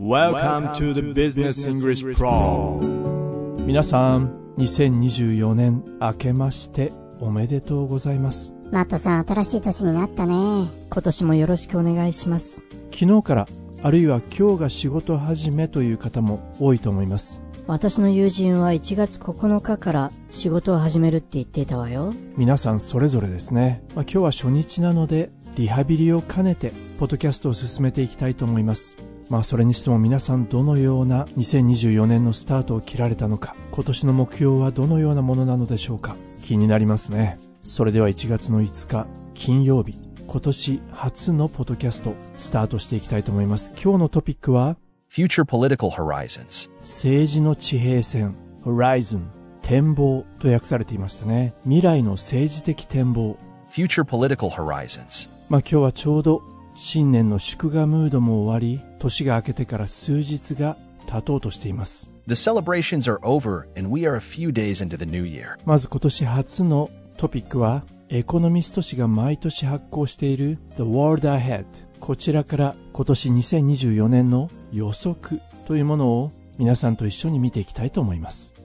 Welcome to the Business English Pro 皆さん、2024年明けましておめでとうございます。マットさん、新しい年になったね。今年もよろしくお願いします。昨日から、あるいは今日が仕事始めという方も多いと思います。私の友人は1月9日から仕事を始めるって言っていたわよ。皆さんそれぞれですね。まあ、今日は初日なので、リハビリを兼ねて、ポッドキャストを進めていきたいと思います。まあそれにしても皆さんどのような2024年のスタートを切られたのか、今年の目標はどのようなものなのでしょうか。気になりますね。それでは1月の5日、金曜日、今年初のポッドキャスト、スタートしていきたいと思います。今日のトピックは、Future Political Horizons. 政治の地平線、Horizon、展望と訳されていましたね。未来の政治的展望。Future Political Horizons. まあ今日はちょうど新年の祝賀ムードも終わり年が明けてから数日が経とうとしています。まず今年初のトピックはエコノミスト誌が毎年発行しているこちらから今年2024年の予測というものを皆さんと一緒に見ていきたいと思います。は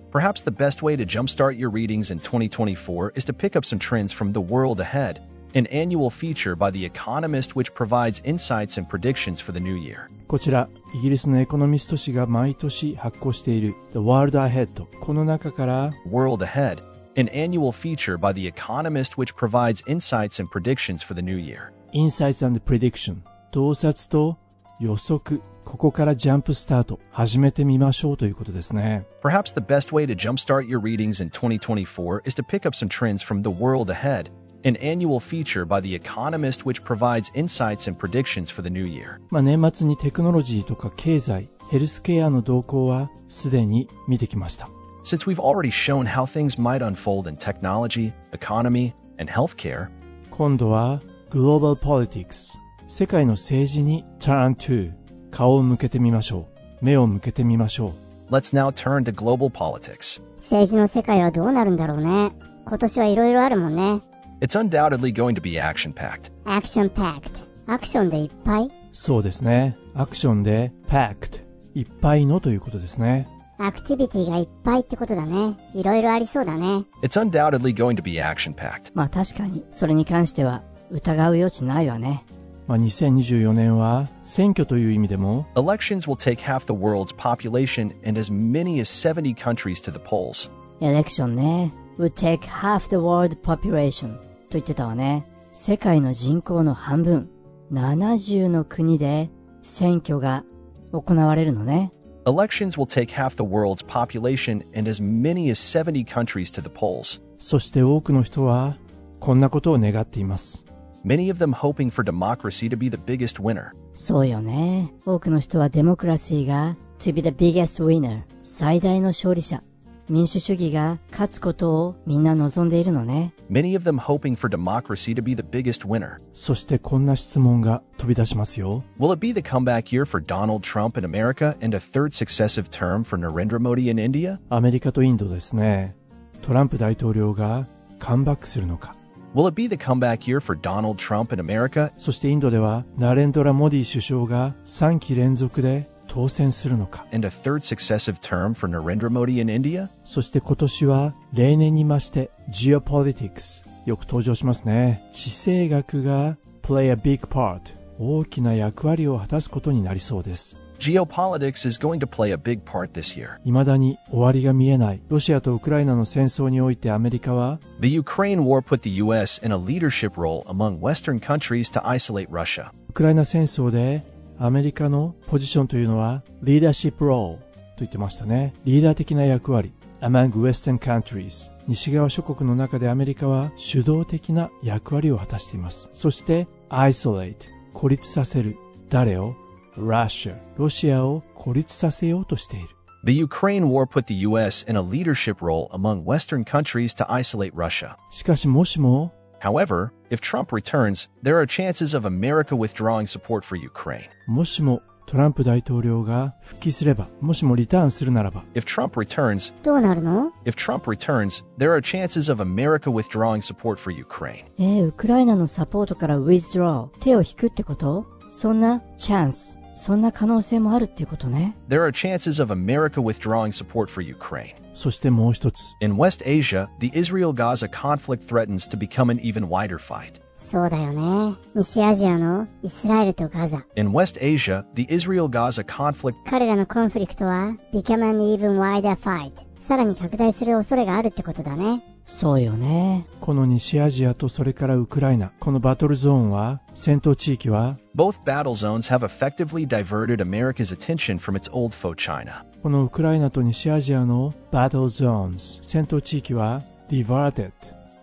い an annual feature by The Economist which provides insights and predictions for the new year. こちら、イギリスのエコノミスト誌が毎年発行している The World Ahead。この中から、 World Ahead, an annual feature by The Economist which provides insights and predictions for the new year. Insights and Prediction。洞察と予測。ここからジャンプスタート。始めてみましょうということですね。 Perhaps the best way to jumpstart your readings in 2024 is to pick up some trends from The World Ahead, an annual feature by The Economist which provides insights and predictions for the new year. まあ年末にテクノロジーとか経済、ヘルスケアの動向はすでに見てきました。Since we've already shown how things might unfold in technology, economy, and healthcare, 今度は Global Politics。世界の政治に Turn to。顔を向けてみましょう。目を向けてみましょう。let's now turn to global politics. 政治の世界はどうなるんだろうね。今年はいろいろあるもんね。It's undoubtedly going to be action packed. アクションパックアクションでいっぱいそうですね。アクションで packed。いっぱいのということですね。アクティビティがいっぱいってことだね。いろいろありそうだね。 It's undoubtedly going to be action packed. まあ確かに、それに関しては疑う余地ないわね。まあ、2024年は選挙という意味でも Elections will take half the world's population and as many as 70 countries to the polls. エレクションね。 Would take half the world population と言ってたわね。世界の人口の半分、70の国で選挙が行われるのね。Elections will take half the world's population and as many as 70 countries to the polls. そして多くの人はこんなことを願っています。Many of them hoping for democracy to be the biggest winner. そうよね。多くの人はデモクラシーが to be the biggest winner 最大の勝利者。民主主義が勝つことをみんな望んでいるのね。Many of them hoping for democracy to be the biggest winner. そしてこんな質問が飛び出しますよ。Will it be the comeback year for Donald Trump in America and a third successive term for Narendra Modi in India? アメリカとインドですね。トランプ大統領がカムバックするのか。Will it be the comeback year for Donald Trump in America そしてインドではナレンドラ・モディ首相が3期連続で当選するのか。and a third successive term for Narendra Modi in India? そして今年は例年に増して Geopolitics よく登場しますね。地政学が play a big part 大きな役割を果たすことになりそうです。Geopolitics is going to play a big part this year. 未だに終わりが見えないロシアとウクライナの戦争においてアメリカは The Ukraine war put the U.S. in a leadership role among Western countries to isolate Russia. ウクライナ戦争でアメリカのポジションというのはリーダーシップロールと言ってましたね。リーダー的な役割 among Western countries 西側諸国の中でアメリカは主導的な役割を果たしています。そして isolate 孤立させる誰を Russia ロシアを孤立させようとしている。The Ukraine war put the U.S. in a leadership role among Western countries to isolate Russia. しかしもしも However, if Trump returns, there are chances of America withdrawing support for Ukraine. もしもトランプ大統領が復帰すれば、もしもリターンするならば、 If Trump returns, どうなるの if Trump returns, there are chances of America withdrawing support for Ukraine. えー、ウクライナのサポートから withdraw 手を引くってことそんなチャンス そんな可能性もあるっていうことね。 There are chances of America withdrawing support for Ukraine. そしてもう一つ。 In West Asia, the Israel Gaza conflict threatens to become an even wider fight. そうだよね。西アジアのイスラエルとガザ。 In West Asia, the Israel Gaza conflict 彼らのコンフリクトは become an even wider fight。さらに拡大する恐れがあるってことだね。 そうよね。この西アジアとそれからウクライナ、このバトルゾーンは、戦闘地域は、both battle zones have effectively diverted America's attention from its old foe China. このウクライナと西アジアのバトルゾーンズ、戦闘地域は、diverted、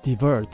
divert、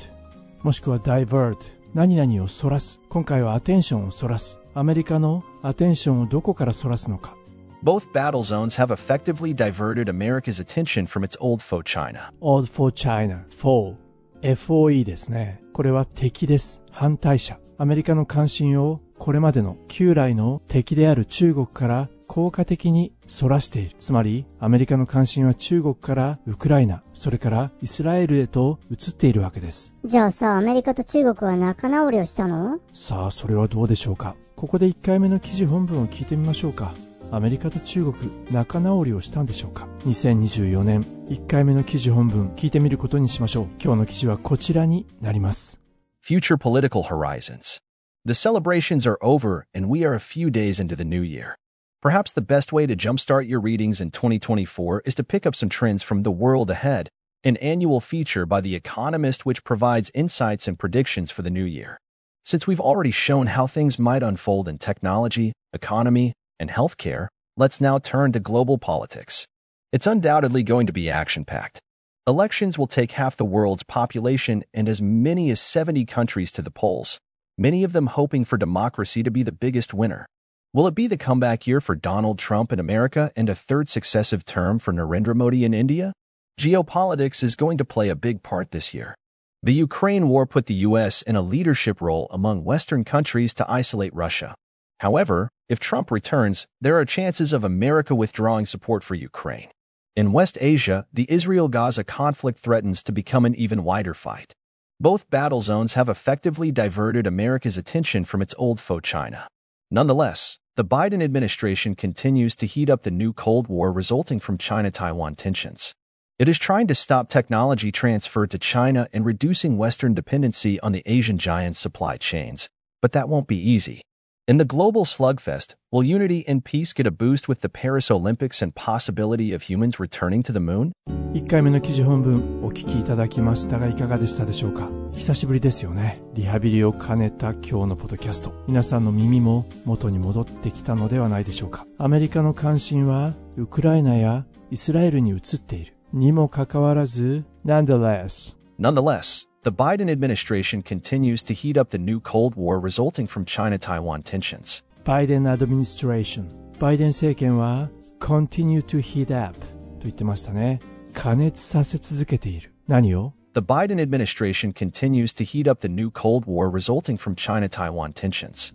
もしくは divert、何々をそらす。今回はアテンションをそらす。アメリカのアテンションをどこからそらすのか。Both battle zones have effectively diverted America's attention from its old foe China. Old for China, foe, FOE ですね。これは敵です。反対者。アメリカの関心をこれまでの旧来の敵である中国から効果的に反らしている。つまり、アメリカの関心は中国からウクライナ、それからイスラエルへと移っているわけです。じゃあさ、アメリカと中国は仲直りをしたの？さあ、それはどうでしょうか。ここで1回目の記事本文を聞いてみましょうか。アメリカと中国、仲直りをしたんでしょうか。2024年、1回目の記事本文、聞いてみることにしましょう。今日の記事はこちらになります。 Future political horizons. The celebrations are over, and we are a few days into the new year. Perhaps the best way to jumpstart your readings in 2024 is to pick up some trends from The World Ahead, an annual feature by The Economist which provides insights and predictions for the new year. Since we've already shown how things might unfold in technology, economy, and healthcare, let's now turn to global politics. It's undoubtedly going to be action packed. Elections will take half the world's population and as many as 70 countries to the polls, many of them hoping for democracy to be the biggest winner. Will it be the comeback year for Donald Trump in America and a third successive term for Narendra Modi in India? Geopolitics is going to play a big part this year. The Ukraine war put the U.S. in a leadership role among Western countries to isolate Russia. However, if Trump returns, there are chances of America withdrawing support for Ukraine. In West Asia, the Israel Gaza conflict threatens to become an even wider fight. Both battle zones have effectively diverted America's attention from its old foe China. Nonetheless, the Biden administration continues to heat up the new Cold War resulting from China Taiwan tensions. It is trying to stop technology transfer to China and reducing Western dependency on the Asian giant's supply chains. But that won't be easy. In the global slugfest, will unity and peace get a boost with the Paris Olympics and possibility of humans returning to the moon? 1回目の記事本文お聞きいただきましたがいかがでしたでしょうか久しぶりですよね。リハビリを兼ねた今日のポッドキャスト。皆さんの耳も元に戻ってきたのではないでしょうか。アメリカの関心はウクライナやイスラエルに移っている。にもかかわらず、nonetheless、Nonetheless, the Biden administration continues to heat up the new Cold War resulting from China Taiwan tensions. バイデン administration、バイデン政権は continue to heat up と言ってましたね。加熱させ続けている。何を The Biden administration continues to heat up the new Cold War resulting from China Taiwan tensions.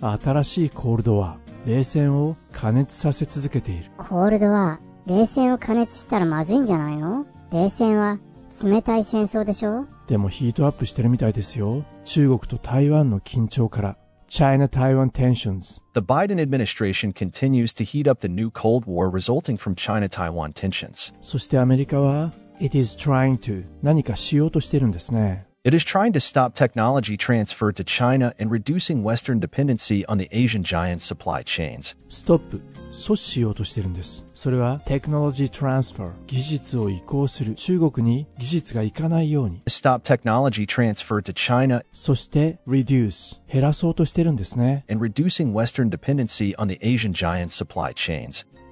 新しいコールドは冷戦を加熱させ続けている。コールドは、冷戦を加熱したらまずいんじゃないの冷戦は、冷たい戦争でしょ でもヒートアップしてるみたいですよ。中国と台湾の緊張から。China-Taiwan tensions。 The Biden administration continues to heat up the new Cold War resulting from China Taiwan tensions. そしてアメリカは It is trying to 何かしようとしてるんですね。 It is trying to stop technology transfer to China and reducing Western dependency on the Asian giant's supply chains. ストップ。 阻止しようとしてるんです。それはテクノロジートランスファー。技術を移行する。中国に技術が行かないように。そして、レディース。減らそうとしてるんですね。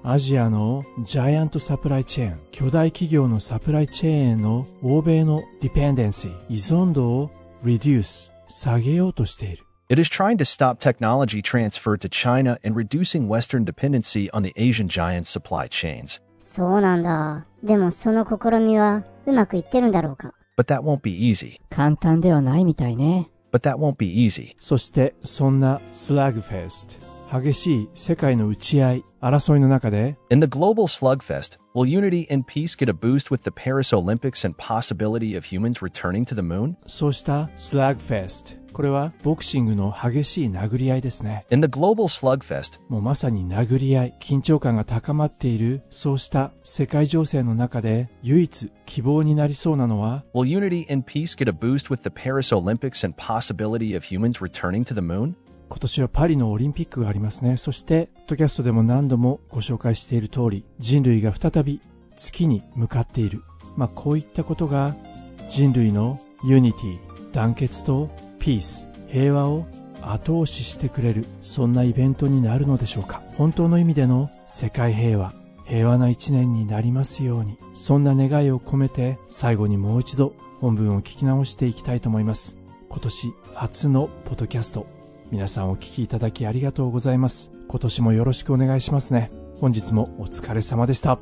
アジアのジャイアントサプライチェーン。巨大企業のサプライチェーンへの欧米のディペンデンシー。依存度を reduce。下げようとしている。It is trying to stop technology transfer to China and reducing Western dependency on the Asian giant's supply chains. そうなんだ。でもその試みは、うまくいってるんだろうか But that won't be easy. 簡単ではないみたいね。 But that won't be easy. そしてそんなスラグフェスト、激しい世界の打ち合い、争いの中で In the global slugfest, will unity and peace get a boost with the Paris Olympics and possibility of humans returning to the moon? そうしたスラグフェスト、 これはボクシングの激しい殴り合いですね。In the global slugfest, もうまさに殴り合い、緊張感が高まっている、そうした世界情勢の中で唯一希望になりそうなのは、will unity and peace get a boost with the Paris Olympics and possibility of humans returning to the moon? 今年はパリのオリンピックがありますね。そして、ポッドキャストでも何度もご紹介している通り、人類が再び月に向かっている。まあ、こういったことが人類の unity、団結と peace、平和を後押ししてくれる、そんなイベントになるのでしょうか？本当の意味での世界平和、平和な一年になりますように、そんな願いを込めて最後にもう一度本文を聞き直していきたいと思います。今年初のポッドキャスト、皆さんお聞きいただきありがとうございます。今年もよろしくお願いしますね。本日もお疲れ様でした。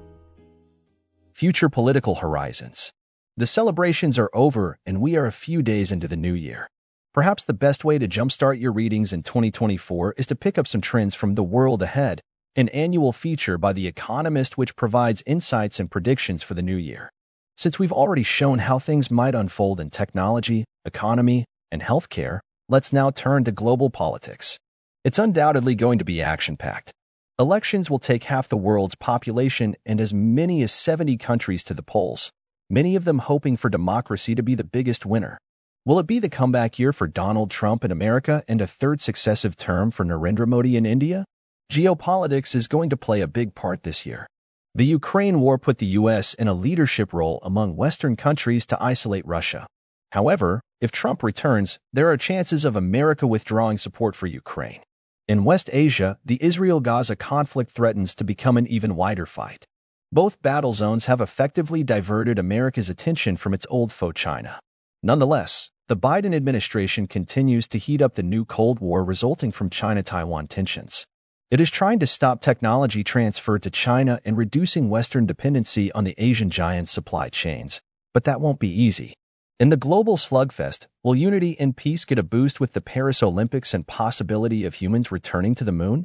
Future political horizons. The celebrations are over and we are a few days into the new year. Perhaps the best way to jumpstart your readings in 2024 is to pick up some trends from The World Ahead, an annual feature by The Economist which provides insights and predictions for the new year. Since we've already shown how things might unfold in technology, economy, and healthcare, let's now turn to global politics. It's undoubtedly going to be action packed. Elections will take half the world's population and as many as 70 countries to the polls, many of them hoping for democracy to be the biggest winner. Will it be the comeback year for Donald Trump in America and a third successive term for Narendra Modi in India? Geopolitics is going to play a big part this year. The Ukraine war put the U.S. in a leadership role among Western countries to isolate Russia. However, if Trump returns, there are chances of America withdrawing support for Ukraine. In West Asia, the Israel Gaza conflict threatens to become an even wider fight. Both battle zones have effectively diverted America's attention from its old foe China. Nonetheless, the Biden administration continues to heat up the new Cold War resulting from China Taiwan tensions. It is trying to stop technology transfer to China and reducing Western dependency on the Asian giant's supply chains. But that won't be easy. In the global slugfest, will unity and peace get a boost with the Paris Olympics and possibility of humans returning to the moon?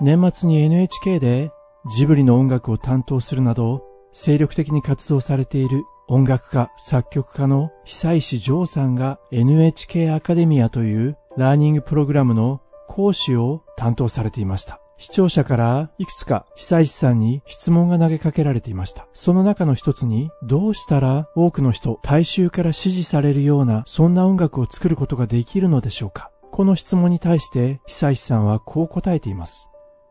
年末に NHK でジブリの音楽を担当するなど 精力的に活動されている音楽家、作曲家の久石譲さんが NHK アカデミアというラーニングプログラムの講師を担当されていました。視聴者からいくつか久石さんに質問が投げかけられていました。その中の一つにどうしたら多くの人、大衆から支持されるようなそんな音楽を作ることができるのでしょうかこの質問に対して久石さんはこう答えています。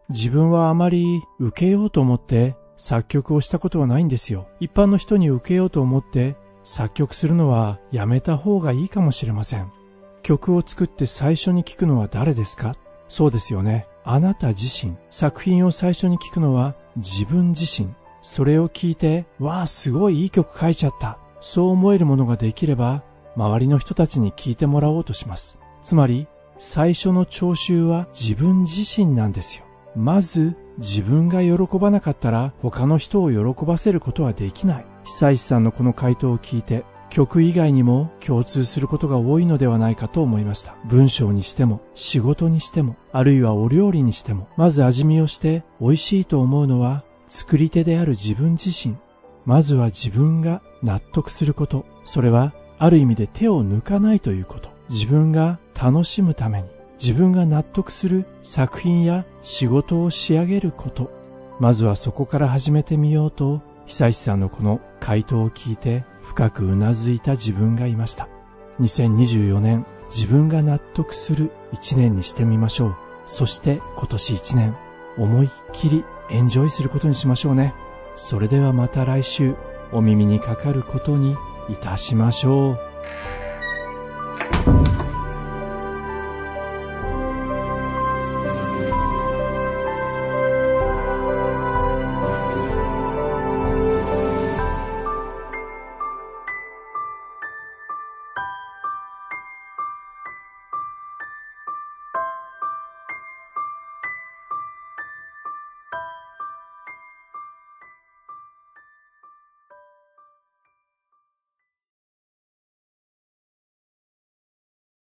自分はあまり受けようと思って作曲をしたことはないんですよ。一般の人に受けようと思って作曲するのはやめた方がいいかもしれません。曲を作って最初に聴くのは誰ですか？そうですよね。あなた自身。作品を最初に聴くのは自分自身。それを聞いて、わあ、すごいいい曲書いちゃった。そう思えるものができれば、周りの人たちに聞いてもらおうとします。つまり、最初の聴衆は自分自身なんですよ。まず、自分が喜ばなかったら他の人を喜ばせることはできない。久石さんのこの回答を聞いて、曲以外にも共通することが多いのではないかと思いました。文章にしても、仕事にしても、あるいはお料理にしても、まず味見をして美味しいと思うのは作り手である自分自身。まずは自分が納得すること。それはある意味で手を抜かないということ。自分が楽しむために、自分が納得する作品や仕事を仕上げること。まずはそこから始めてみようと、久石さんのこの回答を聞いて深くうなずいた自分がいました。2024年、自分が納得する一年にしてみましょう。そして今年一年、思いっきりエンジョイすることにしましょうね。それではまた来週、お耳にかかることにいたしましょう。